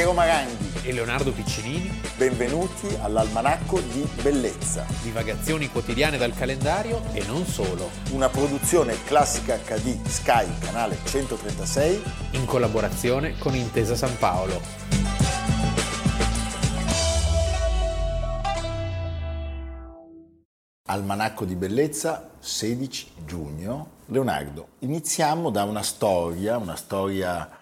Piero Maranghi e Leonardo Piccinini. Benvenuti all'Almanacco di Bellezza. Divagazioni quotidiane dal calendario e non solo. Una produzione classica HD Sky, canale 136. In collaborazione con Intesa San Paolo. Almanacco di Bellezza, 16 giugno. Leonardo, iniziamo da una storia, una storia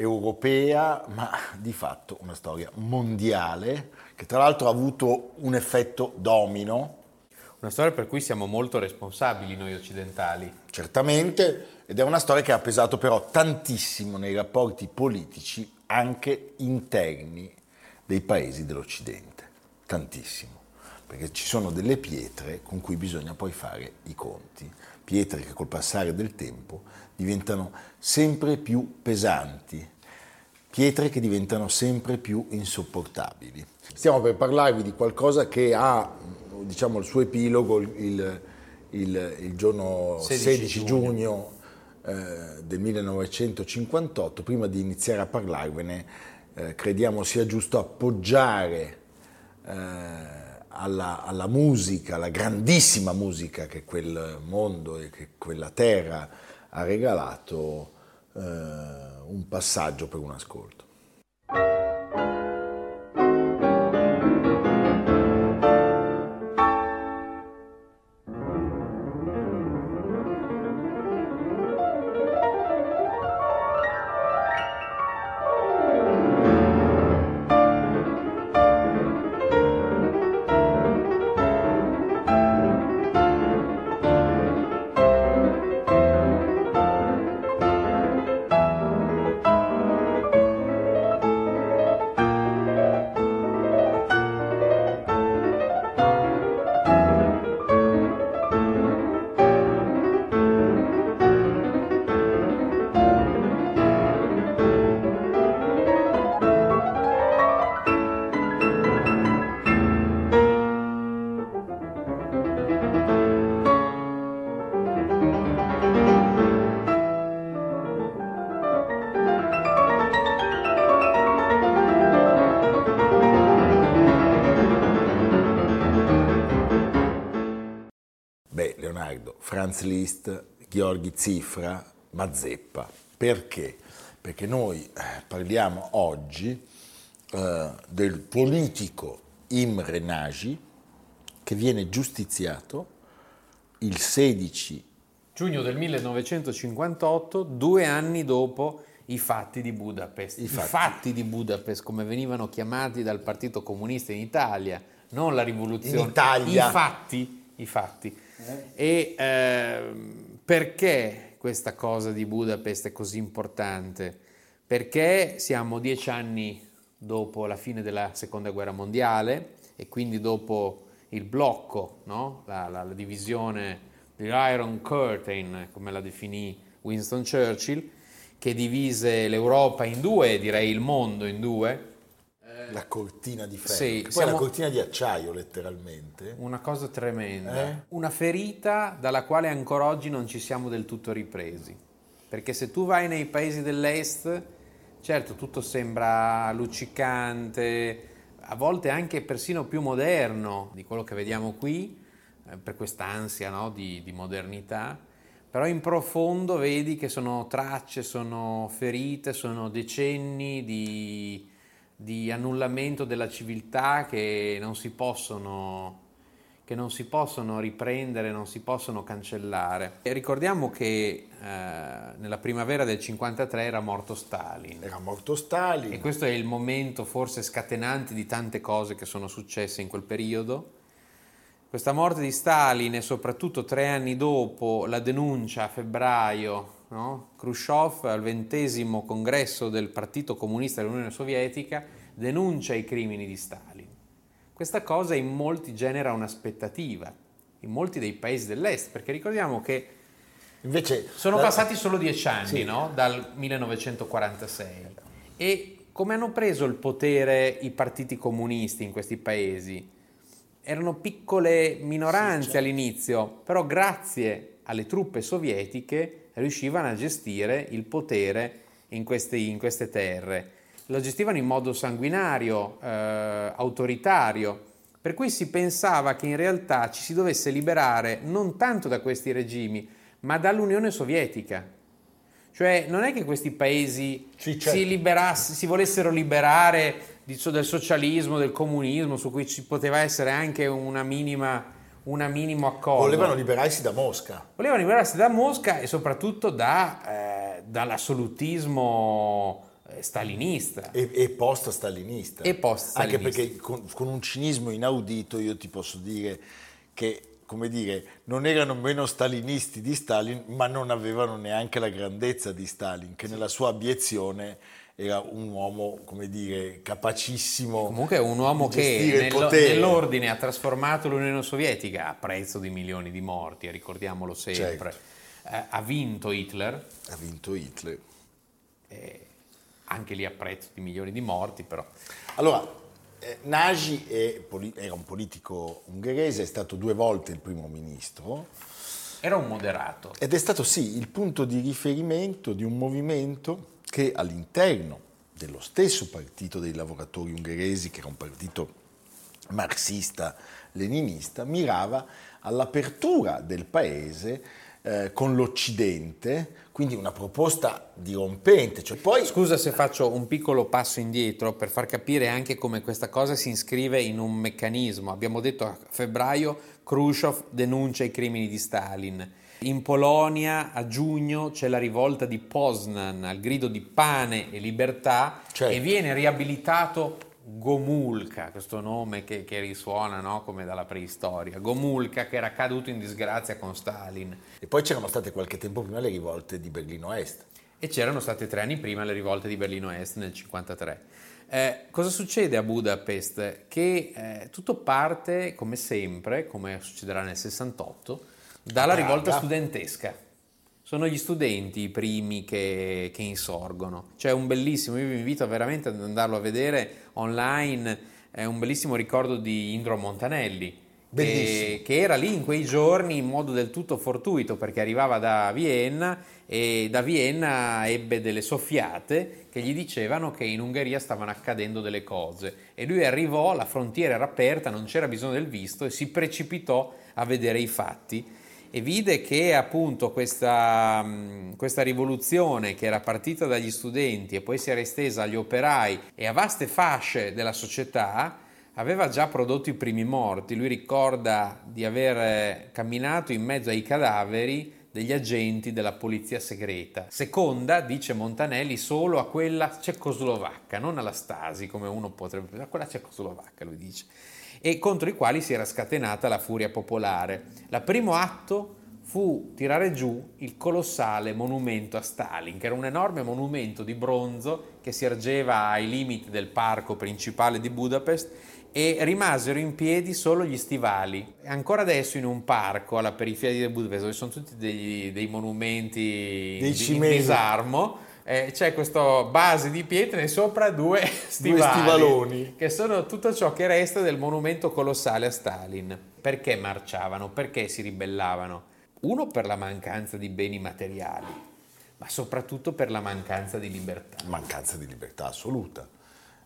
europea, ma di fatto una storia mondiale, che tra l'altro ha avuto un effetto domino. Una storia per cui siamo molto responsabili noi occidentali. Certamente, ed è una storia che ha pesato però tantissimo nei rapporti politici anche interni dei paesi dell'Occidente. Tantissimo perché ci sono delle pietre con cui bisogna poi fare i conti, pietre che col passare del tempo diventano sempre più pesanti, pietre che diventano sempre più insopportabili. Stiamo per parlarvi di qualcosa che ha diciamo, il suo epilogo il, il, il giorno 16, 16 giugno, giugno eh, del 1958. Prima di iniziare a parlarvene, eh, crediamo sia giusto appoggiare eh, alla, alla, musica, alla grandissima musica che quel mondo e che quella terra ha regalato, un passaggio per un ascolto. Franz Liszt, Gheorghi Zifra, Mazeppa. Perché? Perché noi eh, parliamo oggi eh, del politico Imre Nagy che viene giustiziato il 16 giugno del 1958, due anni dopo i fatti di Budapest. I fatti. I fatti di Budapest, come venivano chiamati dal Partito Comunista in Italia, non la rivoluzione. In Italia. I fatti, i fatti. E eh, perché questa cosa di Budapest è così importante? Perché siamo dieci anni dopo la fine della seconda guerra mondiale e quindi dopo il blocco, no? la, la, la divisione dell'Iron Curtain, come la definì Winston Churchill, che divise l'Europa in due, direi il mondo in due, la cortina di ferro, sì, poi siamo... la cortina di acciaio letteralmente. Una cosa tremenda, eh? una ferita dalla quale ancora oggi non ci siamo del tutto ripresi. Perché se tu vai nei paesi dell'est, certo tutto sembra luccicante, a volte anche persino più moderno di quello che vediamo qui, eh, per quest'ansia no, di, di modernità, però in profondo vedi che sono tracce, sono ferite, sono decenni di di annullamento della civiltà che non si possono, che non si possono riprendere, non si possono cancellare. E ricordiamo che eh, nella primavera del 53 era morto Stalin. Era morto Stalin. E questo è il momento forse scatenante di tante cose che sono successe in quel periodo. Questa morte di Stalin e soprattutto tre anni dopo la denuncia a febbraio no? Khrushchev al ventesimo congresso del Partito Comunista dell'Unione Sovietica denuncia i crimini di Stalin. Questa cosa in molti genera un'aspettativa, in molti dei paesi dell'Est, perché ricordiamo che Invece, sono la... passati solo dieci anni sì. no? dal 1946 e come hanno preso il potere i partiti comunisti in questi paesi? Erano piccole minoranze sì, certo. all'inizio, però grazie alle truppe sovietiche riuscivano a gestire il potere in queste, in queste terre. lo gestivano in modo sanguinario, eh, autoritario, per cui si pensava che in realtà ci si dovesse liberare non tanto da questi regimi, ma dall'Unione Sovietica. Cioè non è che questi paesi Sì, certo. si, liberass- si volessero liberare del socialismo, del comunismo, su cui ci poteva essere anche una minima, una minimo accordo. Volevano liberarsi da Mosca. Volevano liberarsi da Mosca e soprattutto da, eh, dall'assolutismo eh, stalinista. E, e post-stalinista. E post-stalinista. Anche perché con, con un cinismo inaudito io ti posso dire che, come dire, non erano meno stalinisti di Stalin, ma non avevano neanche la grandezza di Stalin, che nella sua abiezione era un uomo, come dire, capacissimo. Comunque è un uomo che nello- nell'ordine ha trasformato l'Unione Sovietica a prezzo di milioni di morti, eh, ricordiamolo sempre. Certo. Eh, ha vinto Hitler, Ha vinto Hitler. anche lì a prezzo di milioni di morti, però. Allora, eh, Nagy è era un politico ungherese, è stato due volte il primo ministro Era un moderato. ed è stato sì il punto di riferimento di un movimento che all'interno dello stesso partito dei lavoratori ungheresi, che era un partito marxista-leninista, mirava all'apertura del paese eh, con l'Occidente, quindi una proposta dirompente. Cioè poi Scusa se faccio un piccolo passo indietro per far capire anche come questa cosa si iscrive in un meccanismo. Abbiamo detto a febbraio Khrushchev denuncia i crimini di Stalin. In Polonia a giugno c'è la rivolta di Poznan al grido di pane e libertà Certo. e viene riabilitato Gomulka, questo nome che, che risuona no? come dalla preistoria. Gomulka che era caduto in disgrazia con Stalin. E poi c'erano state qualche tempo prima le rivolte di Berlino Est. E c'erano state tre anni prima le rivolte di Berlino Est nel 1953. Eh, cosa succede a Budapest? Che eh, tutto parte, come sempre, come succederà nel 68, dalla rivolta studentesca. Sono gli studenti i primi che, che insorgono. C'è un bellissimo, io vi invito veramente ad andarlo a vedere online, è un bellissimo ricordo di Indro Montanelli, che, che era lì in quei giorni in modo del tutto fortuito perché arrivava da Vienna e da Vienna ebbe delle soffiate che gli dicevano che in Ungheria stavano accadendo delle cose e lui arrivò, la frontiera era aperta, non c'era bisogno del visto e si precipitò a vedere i fatti e vide che appunto questa, mh, questa rivoluzione che era partita dagli studenti e poi si era estesa agli operai e a vaste fasce della società aveva già prodotto i primi morti. Lui ricorda di aver eh, camminato in mezzo ai cadaveri degli agenti della polizia segreta. Seconda, dice Montanelli, solo a quella cecoslovacca, non alla Stasi come uno potrebbe a quella cecoslovacca lui dice e contro i quali si era scatenata la furia popolare. Il primo atto fu tirare giù il colossale monumento a Stalin, che era un enorme monumento di bronzo che si ergeva ai limiti del parco principale di Budapest e rimasero in piedi solo gli stivali. Ancora adesso in un parco alla periferia di Budapest, dove sono tutti degli- dei monumenti Dei di, in disarmo, eh, c'è questa base di pietre e sopra due stivali, stivaloni. che sono tutto ciò che resta del monumento colossale a Stalin. Perché marciavano? Perché si ribellavano? Uno per la mancanza di beni materiali, ma soprattutto per la mancanza di libertà. mancanza di libertà assoluta.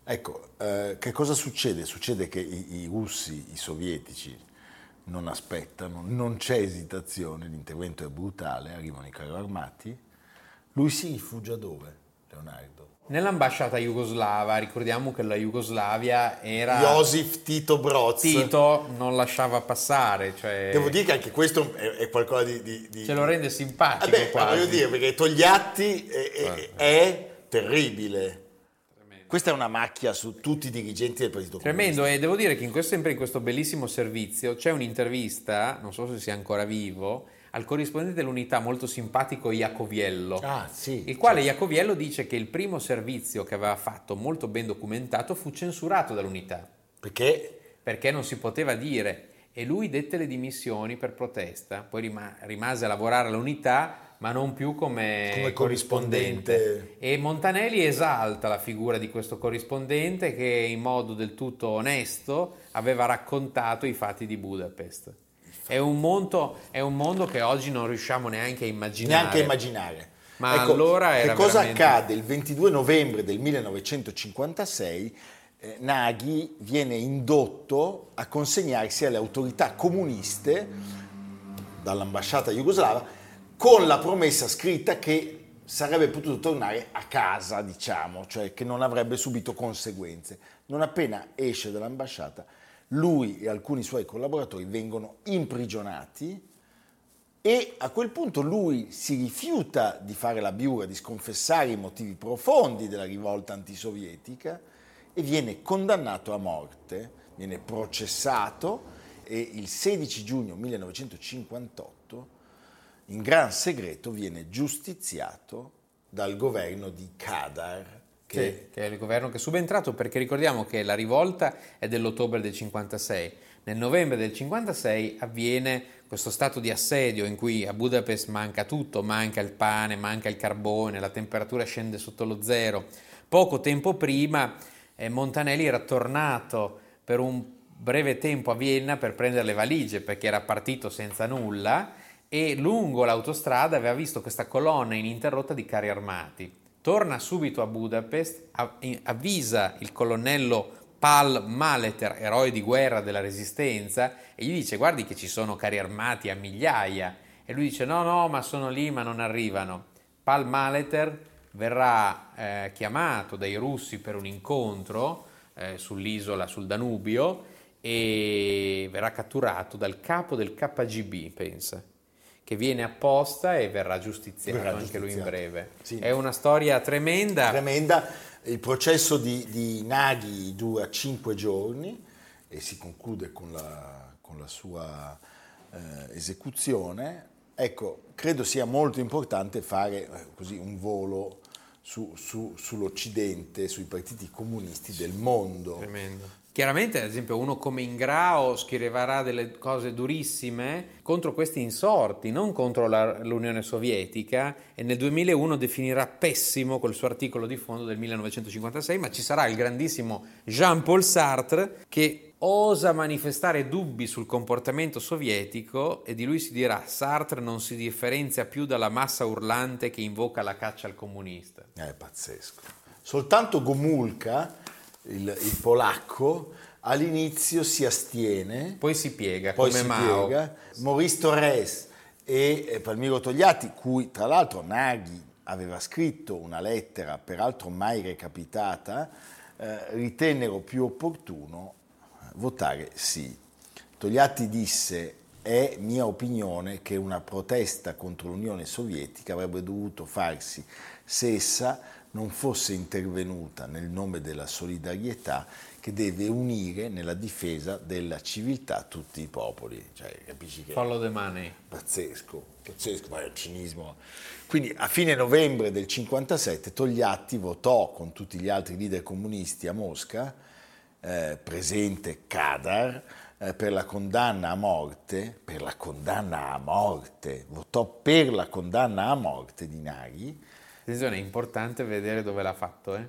Ecco, eh, che cosa succede? Succede che i, i russi, i sovietici non aspettano, non c'è esitazione, l'intervento è brutale, arrivano i carri armati, lui si rifugia dove, Leonardo? Nell'ambasciata jugoslava, ricordiamo che la Jugoslavia era... Josif Tito Broz. Tito non lasciava passare, cioè Devo dire che anche questo è, è qualcosa di... di- di- ce lo rende simpatico Vabbè, ma quasi. voglio dire, perché Togliatti è, è- è terribile. Questa è una macchia su tutti i dirigenti del Partito Tremendo, e devo dire che in questo, sempre in questo bellissimo servizio c'è un'intervista, non so se sia ancora vivo, al corrispondente dell'unità molto simpatico Iacoviello, Ah, sì. il quale Iacoviello dice che il primo servizio che aveva fatto, molto ben documentato, fu censurato dall'unità, Perché? Perché non si poteva dire, e lui dette le dimissioni per protesta, poi rima- rimase a lavorare all'unità, ma non più come, Come corrispondente. E Montanelli esalta la figura di questo corrispondente che in modo del tutto onesto aveva raccontato i fatti di Budapest. È un mondo, è un mondo che oggi non riusciamo neanche a immaginare. neanche immaginare. Ma ecco, allora era che cosa veramente... accade? Il 22 novembre del 1956 eh, Naghi viene indotto a consegnarsi alle autorità comuniste dall'ambasciata jugoslava con la promessa scritta che sarebbe potuto tornare a casa, diciamo, cioè che non avrebbe subito conseguenze. Non appena esce dall'ambasciata, lui e alcuni suoi collaboratori vengono imprigionati e a quel punto lui si rifiuta di fare la biura, di sconfessare i motivi profondi della rivolta antisovietica e viene condannato a morte, viene processato e il 16 giugno 1958 in gran segreto viene giustiziato dal governo di Kadar. Che... Sì, che è il governo che è subentrato perché ricordiamo che la rivolta è dell'ottobre del 56. Nel novembre del 56 avviene questo stato di assedio in cui a Budapest manca tutto, manca il pane, manca il carbone, la temperatura scende sotto lo zero. Poco tempo prima eh, Montanelli era tornato per un breve tempo a Vienna per prendere le valigie perché era partito senza nulla e lungo l'autostrada aveva visto questa colonna ininterrotta di carri armati. Torna subito a Budapest, avvisa il colonnello Pal Maleter, eroe di guerra della resistenza, e gli dice guardi che ci sono carri armati a migliaia. E lui dice no, no, ma sono lì, ma non arrivano. Pal Maleter verrà eh, chiamato dai russi per un incontro eh, sull'isola, sul Danubio, e verrà catturato dal capo del KGB, pensa che viene apposta e verrà giustiziato verrà anche lui in breve. Sì. È una storia tremenda. Tremenda. Il processo di, di Naghi dura cinque giorni e si conclude con la, con la sua eh, esecuzione. Ecco, credo sia molto importante fare eh, così un volo su, su, sull'Occidente, sui partiti comunisti del mondo. Tremendo. Chiaramente, ad esempio, uno come Ingrao scriverà delle cose durissime contro questi insorti, non contro la, l'Unione Sovietica, e nel 2001 definirà pessimo quel suo articolo di fondo del 1956, ma ci sarà il grandissimo Jean-Paul Sartre che osa manifestare dubbi sul comportamento sovietico e di lui si dirà Sartre non si differenzia più dalla massa urlante che invoca la caccia al comunista. È pazzesco. Soltanto Gomulka il, il polacco, all'inizio si astiene, poi si piega, poi come si Mao. piega. Maurice Torres e Palmiro Togliatti, cui tra l'altro Naghi aveva scritto una lettera, peraltro mai recapitata, eh, ritennero più opportuno votare sì. Togliatti disse è mia opinione che una protesta contro l'Unione Sovietica avrebbe dovuto farsi se essa non fosse intervenuta nel nome della solidarietà che deve unire nella difesa della civiltà tutti i popoli. Cioè, capisci che Follow the money. Pazzesco, pazzesco, ma è il cinismo. Quindi a fine novembre del 57 Togliatti votò con tutti gli altri leader comunisti a Mosca, eh, presente Kadar, eh, per la condanna a morte, per la condanna a morte, votò per la condanna a morte di Naghi, Attenzione, è importante vedere dove l'ha fatto, eh?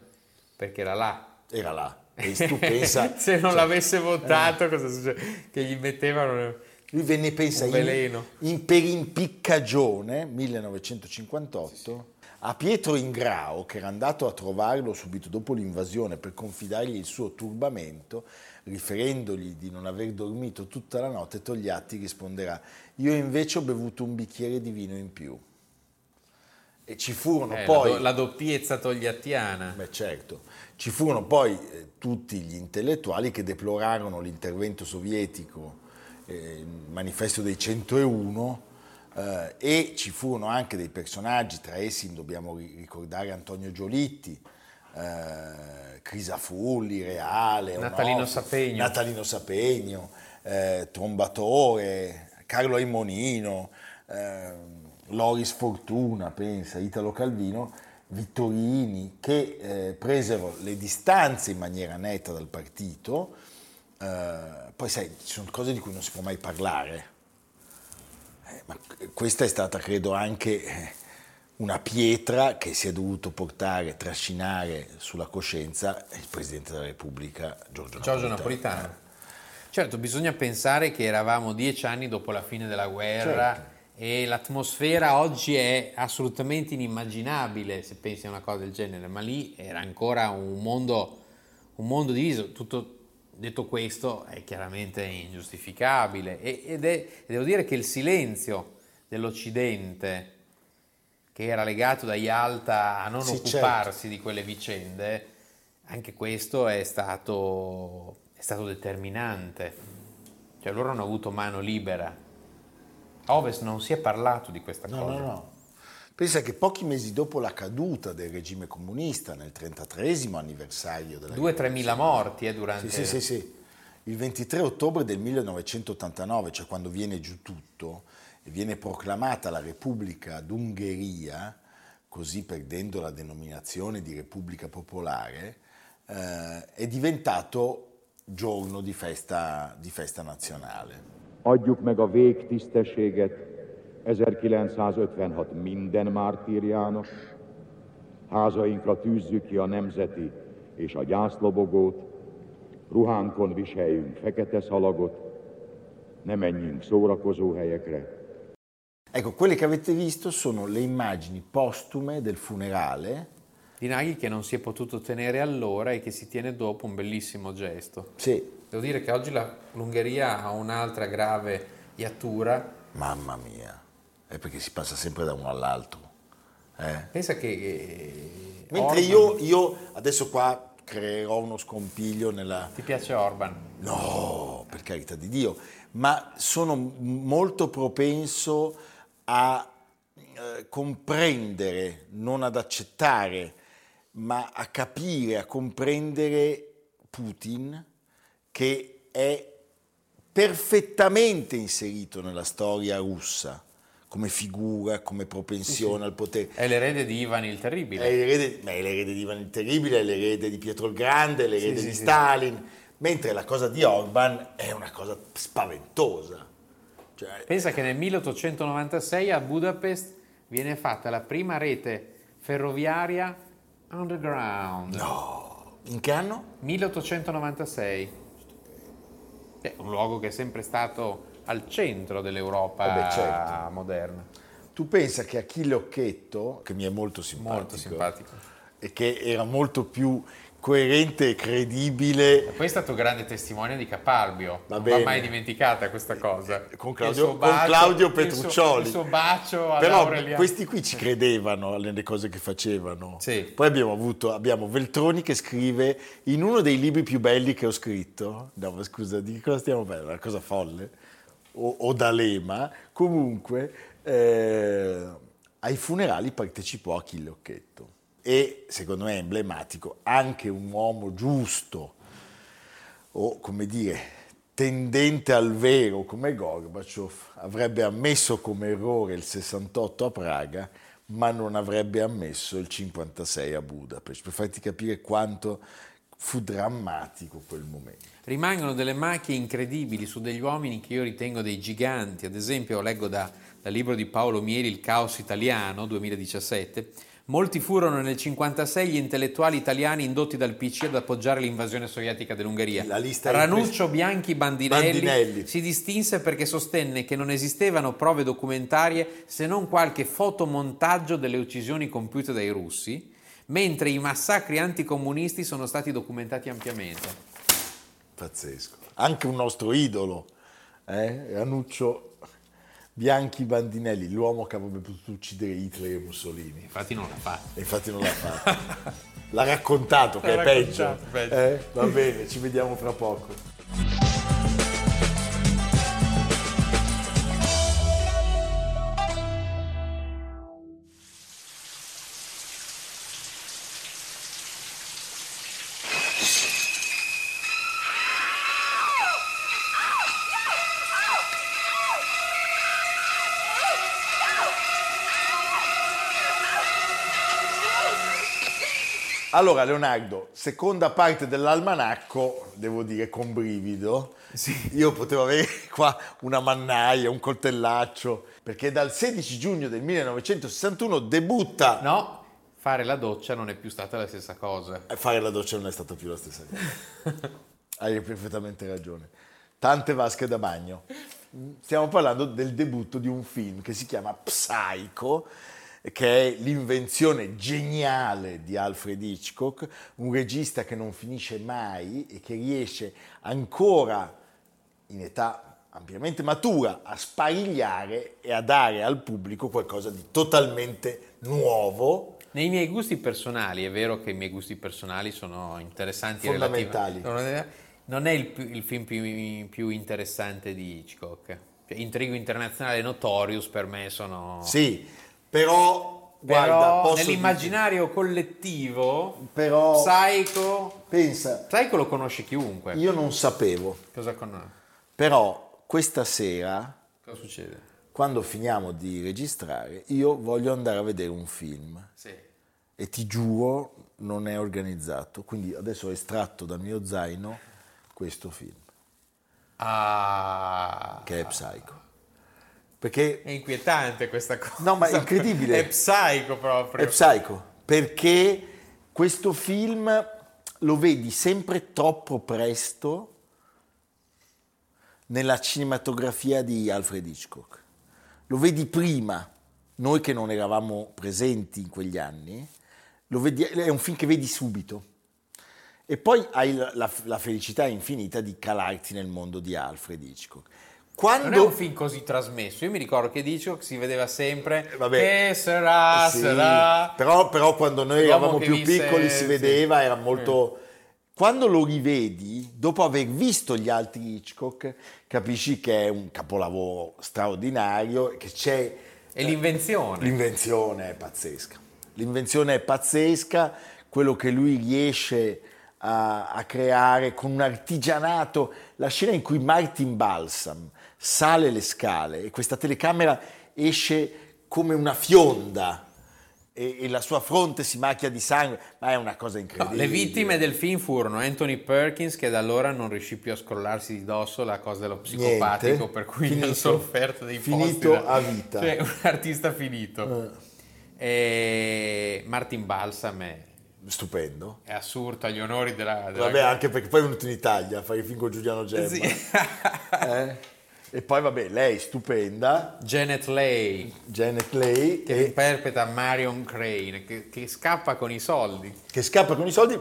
perché era là. Era là. E tu pensa, Se non cioè, l'avesse votato, eh. cosa succede? Che gli mettevano lui venne, pensa, in, in, per impiccagione, 1958, sì, sì. a Pietro Ingrao, che era andato a trovarlo subito dopo l'invasione per confidargli il suo turbamento, riferendogli di non aver dormito tutta la notte, Togliatti risponderà, io invece ho bevuto un bicchiere di vino in più. E ci furono eh, poi... La, do, la, doppiezza togliattiana. Beh certo, ci furono poi eh, tutti gli intellettuali che deplorarono l'intervento sovietico, eh, il manifesto dei 101, eh, e ci furono anche dei personaggi, tra essi dobbiamo ricordare Antonio Giolitti, eh, Crisafulli, Reale, Natalino Onofre, Sapegno, Natalino Sapegno eh, Trombatore, Carlo Aimonino, Loris Fortuna, pensa, Italo Calvino, Vittorini, che eh, presero le distanze in maniera netta dal partito. Eh, poi sai, ci sono cose di cui non si può mai parlare. Eh, ma questa è stata, credo, anche eh, una pietra che si è dovuto portare, trascinare sulla coscienza il Presidente della Repubblica Giorgio, Giorgio Napolitano. Certo, bisogna pensare che eravamo dieci anni dopo la fine della guerra. Certo e l'atmosfera oggi è assolutamente inimmaginabile se pensi a una cosa del genere, ma lì era ancora un mondo, un mondo diviso. Tutto, detto questo è chiaramente ingiustificabile ed è, devo dire che il silenzio dell'Occidente che era legato da Yalta a non sì, occuparsi certo. di quelle vicende, anche questo è stato, è stato determinante. Cioè loro hanno avuto mano libera a Ovest non si è parlato di questa no, cosa. No, no. Pensa che pochi mesi dopo la caduta del regime comunista, nel 33 anniversario della 2-3 mila morti eh, durante... Sì, sì, sì, sì. Il 23 ottobre del 1989, cioè quando viene giù tutto, e viene proclamata la Repubblica d'Ungheria, così perdendo la denominazione di Repubblica Popolare, eh, è diventato giorno di festa, di festa nazionale. Adjuk meg a végtisztességet 1956 minden mártírjának, házainkra tűzzük ki a nemzeti és a gyászlobogót, ruhánkon viseljünk fekete szalagot, ne menjünk szórakozó helyekre. Ecco, quelle che avete visto sono le immagini postume del funerale. Di Naghi che non si è potuto tenere allora e che si tiene dopo un bellissimo gesto. Sì, Devo dire che oggi la, l'Ungheria ha un'altra grave iattura. Mamma mia, è perché si passa sempre da uno all'altro. Eh? Pensa che... Eh, Mentre Orban... io, io adesso qua creerò uno scompiglio nella... Ti piace Orban? No, per carità di Dio, ma sono molto propenso a eh, comprendere, non ad accettare, ma a capire, a comprendere Putin che è perfettamente inserito nella storia russa come figura, come propensione sì, sì. al potere. È l'erede di Ivan il Terribile. È l'erede, è l'erede di Ivan il Terribile, è l'erede di Pietro il Grande, è l'erede sì, di Stalin, mentre la cosa di Orban è una cosa spaventosa. Cioè, Pensa che nel 1896 a Budapest viene fatta la prima rete ferroviaria underground. No, in che anno? 1896 è un luogo che è sempre stato al centro dell'Europa Vabbè, certo. moderna. Tu pensa che Achille Occhetto, che mi è molto simpatico, molto simpatico. e che era molto più coerente e credibile. E poi è stato grande testimone di Capalbio, va non bene. va mai dimenticata questa cosa. Con Claudio, bacio, con Claudio Petruccioli. Il suo, il suo bacio Però Aureliano. questi qui ci credevano alle cose che facevano. Sì. Poi abbiamo avuto abbiamo Veltroni che scrive in uno dei libri più belli che ho scritto, no scusa, di cosa stiamo parlando? Una cosa folle, o, o D'Alema, comunque eh, ai funerali partecipò Achille Occhetto e secondo me è emblematico anche un uomo giusto o come dire tendente al vero come Gorbaciov avrebbe ammesso come errore il 68 a Praga ma non avrebbe ammesso il 56 a Budapest per farti capire quanto fu drammatico quel momento. Rimangono delle macchie incredibili su degli uomini che io ritengo dei giganti, ad esempio leggo da, dal libro di Paolo Mieli Il caos italiano 2017 Molti furono nel 1956 gli intellettuali italiani indotti dal PC ad appoggiare l'invasione sovietica dell'Ungheria. Ranuccio Bianchi Bandinelli, Bandinelli, si distinse perché sostenne che non esistevano prove documentarie se non qualche fotomontaggio delle uccisioni compiute dai russi, mentre i massacri anticomunisti sono stati documentati ampiamente. Pazzesco. Anche un nostro idolo, eh? Ranuccio Bianchi Bandinelli, l'uomo che avrebbe potuto uccidere Hitler e Mussolini. Infatti non l'ha fatto. infatti non l'ha fatto. L'ha raccontato che L'ha è peggio. peggio. Eh? Va bene, ci vediamo fra poco. Allora, Leonardo, seconda parte dell'almanacco, devo dire con brivido. Sì. Io potevo avere qua una mannaia, un coltellaccio, perché dal 16 giugno del 1961 debutta... No, fare la doccia non è più stata la stessa cosa. Eh, fare la doccia non è stata più la stessa cosa. Hai perfettamente ragione. Tante vasche da bagno. Stiamo parlando del debutto di un film che si chiama Psycho, che è l'invenzione geniale di Alfred Hitchcock, un regista che non finisce mai e che riesce ancora in età ampiamente matura a sparigliare e a dare al pubblico qualcosa di totalmente nuovo. Nei miei gusti personali, è vero che i miei gusti personali sono interessanti e Fondamentali. relativi- Non è il, il film più, più interessante di Hitchcock. Cioè, Intrigo internazionale e Notorious per me sono... Sì, però, guarda, Però posso nell'immaginario collettivo, dire- però Psycho, pensa, Psycho lo conosce chiunque. io non sapevo, Cosa, con... però questa sera Cosa succede? quando finiamo di registrare, io voglio andare a vedere un film Sì. e ti giuro non è organizzato, quindi adesso ho estratto dal mio zaino questo film, Ah, che è Psycho. Perché è inquietante questa cosa. No, ma è incredibile. È psycho proprio. è Psycho, perché questo film lo vedi sempre troppo presto nella cinematografia di Alfred Hitchcock. Lo vedi prima, noi che non eravamo presenti in quegli anni, lo vedi- è un film che vedi subito. E poi hai la, la- la felicità infinita di calarti nel mondo di Alfred Hitchcock. Quando... Non è un film così trasmesso. Io mi ricordo che Hitchcock si vedeva sempre Eh, vabbè. che sarà, Sì, sarà. Però, però quando noi eravamo più piccoli si sì. vedeva, era molto... Quando lo rivedi, dopo aver visto gli altri Hitchcock, capisci che è un capolavoro straordinario e che c'è... È l'invenzione. L'invenzione è pazzesca. L'invenzione è pazzesca, quello che lui riesce a, a creare con un artigianato, la scena in cui Martin Balsam sale le scale e questa telecamera esce come una fionda e, e la sua fronte si macchia di sangue, ma è una cosa No, incredibile. le vittime del film furono Anthony Perkins, che da allora non riuscì più a scrollarsi di dosso la cosa dello psicopatico, Niente. per cui Finito. ha sofferto dei Finito posti da- a vita. Cioè, un artista finito. Eh, Martin Balsam è, stupendo. è assurdo agli onori della... della Vabbè, anche perché poi è venuto in Italia a fare il film con Giuliano Gemma. Sì. Eh? E poi vabbè, lei stupenda, Janet Leigh, Janet Leigh, che e- interpreta Marion Crane, che, che scappa con i soldi. che scappa con i soldi,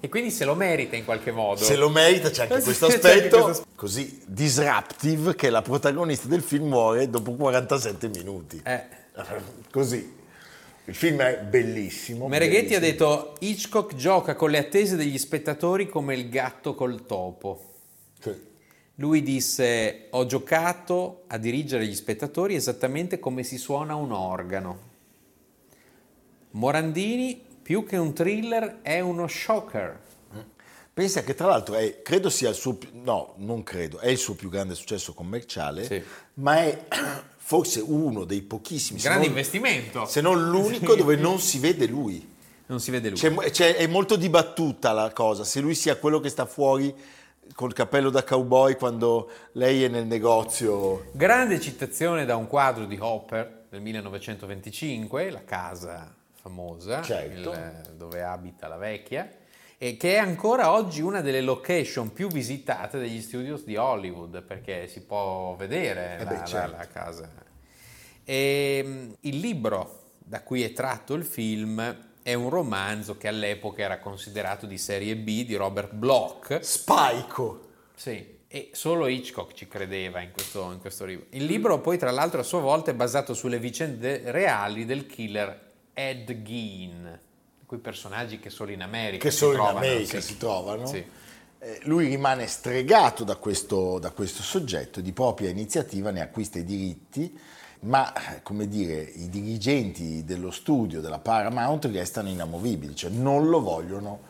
E quindi se lo merita in qualche modo. se lo merita, c'è anche questo c'è anche aspetto questo così disruptive che la protagonista del film muore dopo 47 minuti. Eh. Così. Il film è bellissimo. Mereghetti ha detto Hitchcock gioca con le attese degli spettatori come il gatto col topo. Lui disse ho giocato a dirigere gli spettatori esattamente come si suona un organo. Morandini più che un thriller è uno shocker. Pensa che tra l'altro è, credo sia il suo, no, non credo, è il suo più grande successo commerciale, Sì. ma è forse uno dei pochissimi, se Grande non- investimento. se non l'unico dove non si vede lui. Non si vede lui. C'è- c'è- è molto dibattuta la cosa, se lui sia quello che sta fuori col cappello da cowboy quando lei è nel negozio. Grande citazione da un quadro di Hopper del 1925, la casa famosa Certo. il- dove abita la vecchia, e che è ancora oggi una delle location più visitate degli studios di Hollywood, perché si può vedere Eh la, beh, la- certo. la casa. E, mm, il libro da cui è tratto il film è un romanzo che all'epoca era considerato di serie B di Robert Bloch, Spaico. sì, e solo Hitchcock ci credeva in questo, in questo libro. Il libro poi tra l'altro a sua volta è basato sulle vicende reali del killer Ed Gein, quei personaggi che solo in America che si solo in trovano, America sì. si trovano. Sì. Eh, lui rimane stregato da questo, da questo soggetto, di propria iniziativa ne acquista i diritti, ma come dire, i dirigenti dello studio della Paramount restano inamovibili, cioè non lo vogliono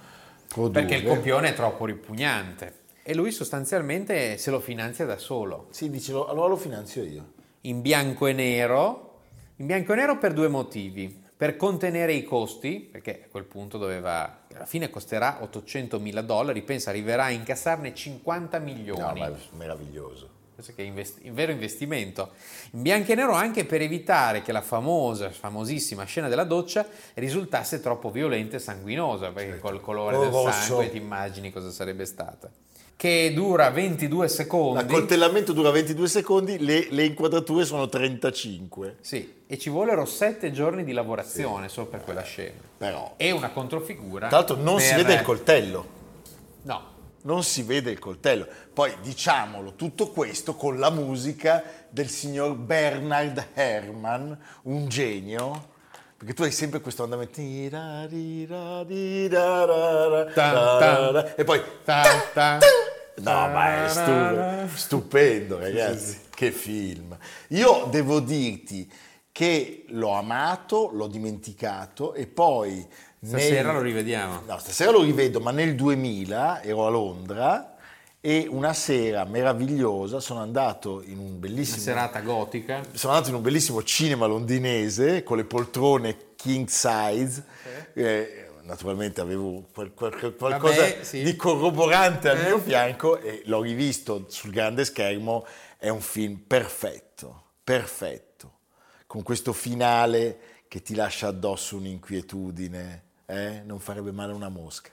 produrre. Perché il copione è troppo ripugnante. E lui sostanzialmente se lo finanzia da solo. Sì, dice, "Lo- allora lo finanzio io. in bianco e nero, in bianco e nero per due motivi. Per contenere i costi, perché a quel punto doveva, alla fine costerà 800 mila dollari, pensa arriverà a incassarne 50 No, milioni. ma è meraviglioso. Questo che è invest- un vero investimento. In bianco e nero anche per evitare che la famosa, famosissima scena della doccia risultasse troppo violenta e sanguinosa, perché col colore Col del rosso. sangue ti immagini cosa sarebbe stata. che dura 22 secondi. L'accoltellamento dura 22 secondi, le, le inquadrature sono 35. Sì, e ci vollero 7 giorni di lavorazione solo per quella scena. Però, E una controfigura. tra l'altro non si per- vede il coltello. No, non si vede il coltello. Poi diciamolo, tutto questo con la musica del signor Bernard Herrmann, un genio, perché tu hai sempre questo andamento e poi. No, ma è stu- stupendo, ragazzi. Che film. Io devo dirti che l'ho amato, l'ho dimenticato e poi... Stasera nel- lo rivediamo. No, stasera lo rivedo, ma nel 2000 ero a Londra e una sera meravigliosa sono andato in un Una bellissimo... serata gotica. Sono andato in un bellissimo cinema londinese con le poltrone king size. Eh, naturalmente avevo qual- qual- qualcosa Vabbè, sì. di corroborante al Eh. mio fianco e l'ho rivisto sul grande schermo. È un film perfetto, perfetto, con questo finale che ti lascia addosso un'inquietudine. Eh? Non farebbe male una mosca.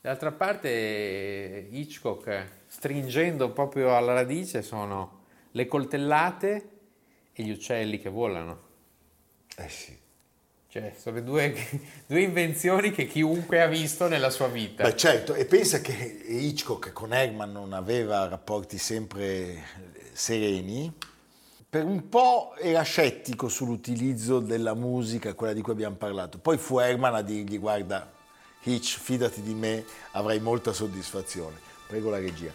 D'altra parte Hitchcock, stringendo proprio alla radice, sono le coltellate e gli uccelli che volano. Eh sì. Cioè, sono due, due invenzioni che chiunque ha visto nella sua vita. Beh, certo, e pensa che Hitchcock con Eggman non aveva rapporti sempre sereni. Per un po' era scettico sull'utilizzo della musica, quella di cui abbiamo parlato. Poi fu Eggman a dirgli: Guarda, Hitch, fidati di me, avrai molta soddisfazione. Prego la regia.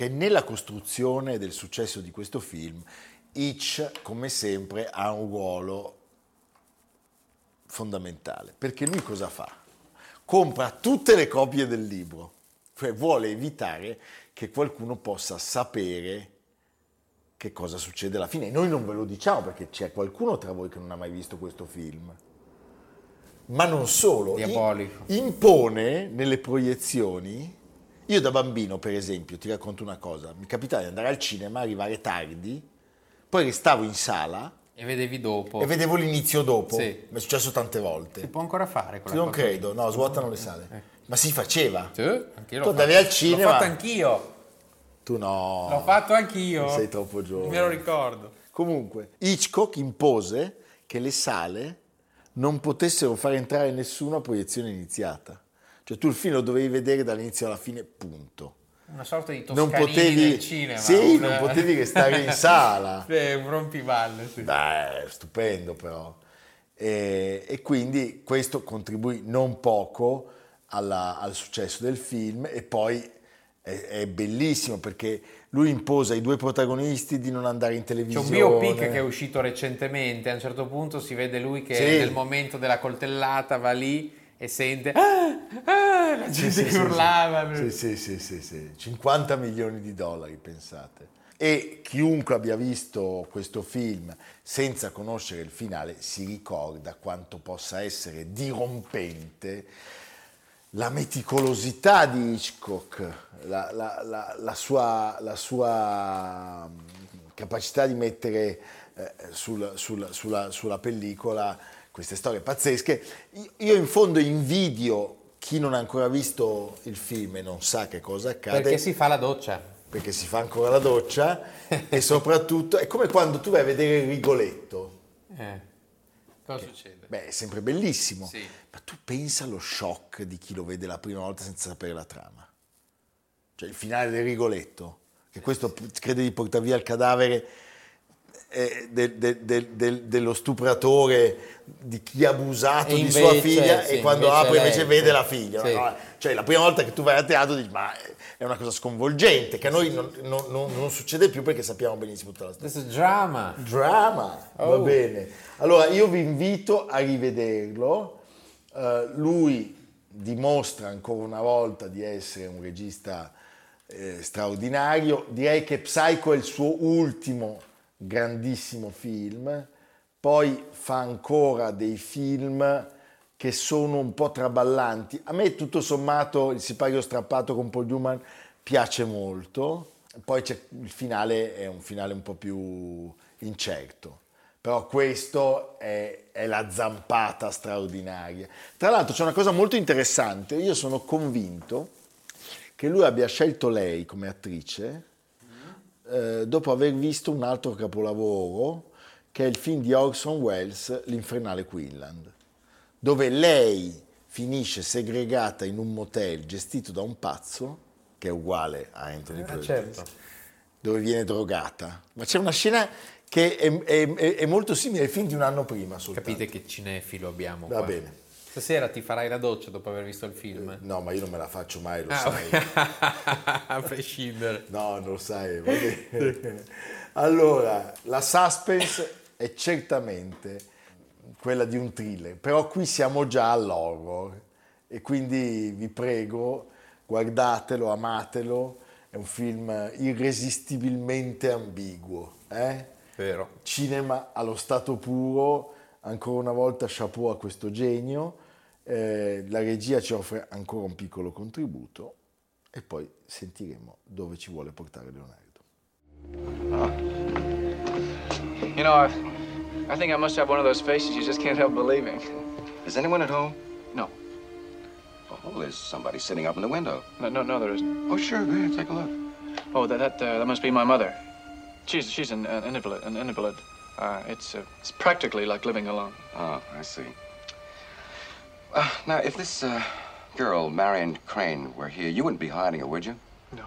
Che nella costruzione del successo di questo film, Hitch, come sempre, ha un ruolo fondamentale. Perché lui cosa fa? Compra tutte le copie del libro, cioè vuole evitare che qualcuno possa sapere che cosa succede alla fine. E noi non ve lo diciamo perché c'è qualcuno tra voi che non ha mai visto questo film. Ma non solo, Diabolico. impone nelle proiezioni. Io da bambino, per esempio, ti racconto una cosa, mi capitava di andare al cinema, arrivare tardi, poi restavo in sala E vedevi dopo. e vedevo l'inizio dopo. Sì. Mi è successo tante Si volte. può ancora fare quella Non cosa lì? credo, no, svuotano le sale. Ma si faceva. Sì, anch'io Tu andavi al cinema. L'ho fatto anch'io. Tu no. L'ho fatto anch'io. Sei troppo giovane. Me lo ricordo. Comunque, Hitchcock impose che le sale non potessero fare entrare nessuno a proiezione iniziata. Cioè tu il film lo dovevi vedere dall'inizio alla fine, punto. Una sorta di Non toscanini potevi, del cinema. sì, un- non potevi restare in sala. Sì, un rompiballe, sì. Beh, stupendo però. E, e quindi questo contribuì non poco alla- al successo del film e poi è, è bellissimo perché lui impose ai due protagonisti di non andare in C'è un televisione. biopic che è uscito recentemente, a un certo punto si vede lui che Sì. nel momento della coltellata va lì e sente "Ah, ah", la gente Sì, che sì, urlava. Sì, sì, sì, sì, sì. 50 milioni di dollari, pensate. E chiunque abbia visto questo film senza conoscere il finale si ricorda quanto possa essere dirompente la meticolosità di Hitchcock, la, la- la- la sua, la sua, mm, capacità di mettere eh, sul- sul- sulla, sulla pellicola queste storie pazzesche. Io- in fondo invidio chi non ha ancora visto il film e non sa che cosa accade Perché si fa la doccia. perché si fa ancora la doccia e soprattutto è come quando tu vai a vedere il Rigoletto. Eh. Cosa succede? Beh, è sempre bellissimo, Sì. ma tu pensa allo shock di chi lo vede la prima volta senza sapere la trama. Cioè il finale del Rigoletto, che questo p- crede di portare via il cadavere eh, del- del- del- del- dello stupratore, di chi ha abusato E di sua invece, figlia sì, e quando invece apre lei, invece sì. vede la figlia. Sì. no? Cioè la prima volta che tu vai a teatro dici ma è una cosa sconvolgente, che a noi non, non- non- non succede più perché sappiamo benissimo tutta la storia. Questo è drama. Drama, va Oh. bene. Allora io vi invito a rivederlo. Eh, lui dimostra ancora una volta di essere un regista eh, straordinario. Direi che Psycho è il suo ultimo grandissimo film, poi fa ancora dei film che sono un po' traballanti. A me tutto sommato il sipario strappato con Paul Newman piace molto, poi il finale è un finale un po' più incerto. Però questo è, è la zampata straordinaria. Tra l'altro c'è una cosa molto interessante, io sono convinto che lui abbia scelto lei come attrice eh, dopo aver visto un altro capolavoro che è il film di Orson Welles, L'infernale Quinland, dove lei finisce segregata in un motel gestito da un pazzo, che è uguale a Anthony eh, certo. dove viene drogata. Ma c'è una scena che è, è, è, molto simile al film di un anno prima. Soltanto. Capite che cinefilo abbiamo Va qua. bene. Stasera ti farai la doccia dopo aver visto il film? No, ma io non me la faccio mai, lo ah, sai. a prescindere. No, non lo sai. allora, la suspense è certamente quella di un thriller, però qui siamo già all'horror e quindi vi prego, guardatelo, amatelo, è un film irresistibilmente ambiguo. Eh? Vero. Cinema allo stato puro ancora una volta chapeau a questo genio, eh, la regia ci offre ancora un piccolo contributo e poi sentiremo dove ci vuole portare Leonardo. Oh. You know, I, I think I must have one of those faces you just can't help believing. Is anyone at home? No. Oh, there's somebody sitting up in the window. No, no, no, there isn't. Oh, sure, go ahead, take a look. Oh, that that, uh, that must be my mother. She's she's an, an invalid, an invalid. Uh, it's, uh, it's practically like living alone. Oh, I see. Uh, now, if this uh, girl, Marion Crane, were here, you wouldn't be hiding her, would you? No.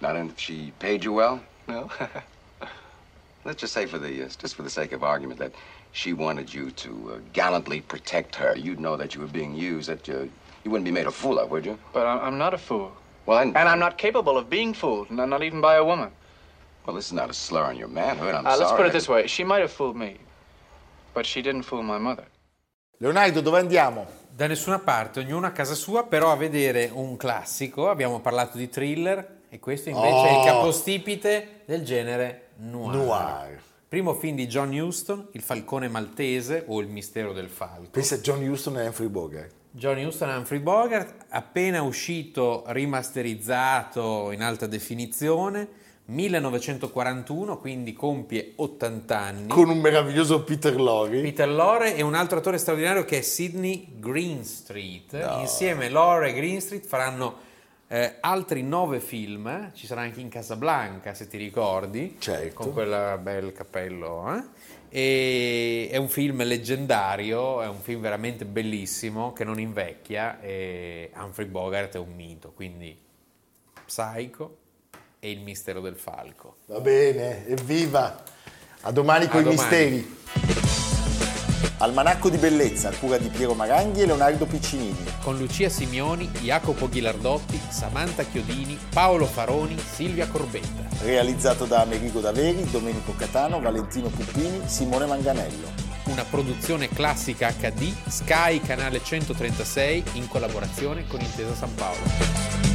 Not if she paid you well? No. Let's just say, for the uh, just for the sake of argument, that she wanted you to uh, gallantly protect her. You'd know that you were being used. That you you wouldn't be made a fool of, would you? But I'm not a fool. Well, and I'm not capable of being fooled, not even by a woman. Well, this is not a slur on your manhood. I'm uh, sorry. Let's put it this way. She might have fooled me, but she didn't fool my mother. Leonardo, dove andiamo? Da nessuna parte, ognuno a casa sua, però a vedere un classico. Abbiamo parlato di thriller e questo invece oh. è il oh! capostipite del genere noir. Noir. Primo film di John Huston, Il falcone maltese o Il mistero del falco. Pensa a John Huston e Humphrey Bogart. John Huston e Humphrey Bogart, appena uscito, rimasterizzato in alta definizione 1941, quindi compie 80 anni. Con un meraviglioso Peter Lorre. Peter Lorre e un altro attore straordinario che è Sidney Greenstreet. No. Insieme Lorre e Greenstreet faranno eh, altri nove film, ci sarà anche in Casablanca se ti ricordi, certo. con quel bel cappello. Eh? E è un film leggendario, è un film veramente bellissimo che non invecchia e Humphrey Bogart è un mito, quindi Psycho, e il mistero del falco. Va bene, evviva! A domani con i misteri. Almanacco di bellezza, a cura di Piero Maranghi e Leonardo Piccinini. Con Lucia Simioni, Jacopo Ghilardotti, Samantha Chiodini, Paolo Faroni, Silvia Corbetta. Realizzato da Amerigo Daveri, Domenico Catano, Valentino Puppini, Simone Manganello. Una produzione classica HD, Sky Canale 136 in collaborazione con Intesa San Paolo.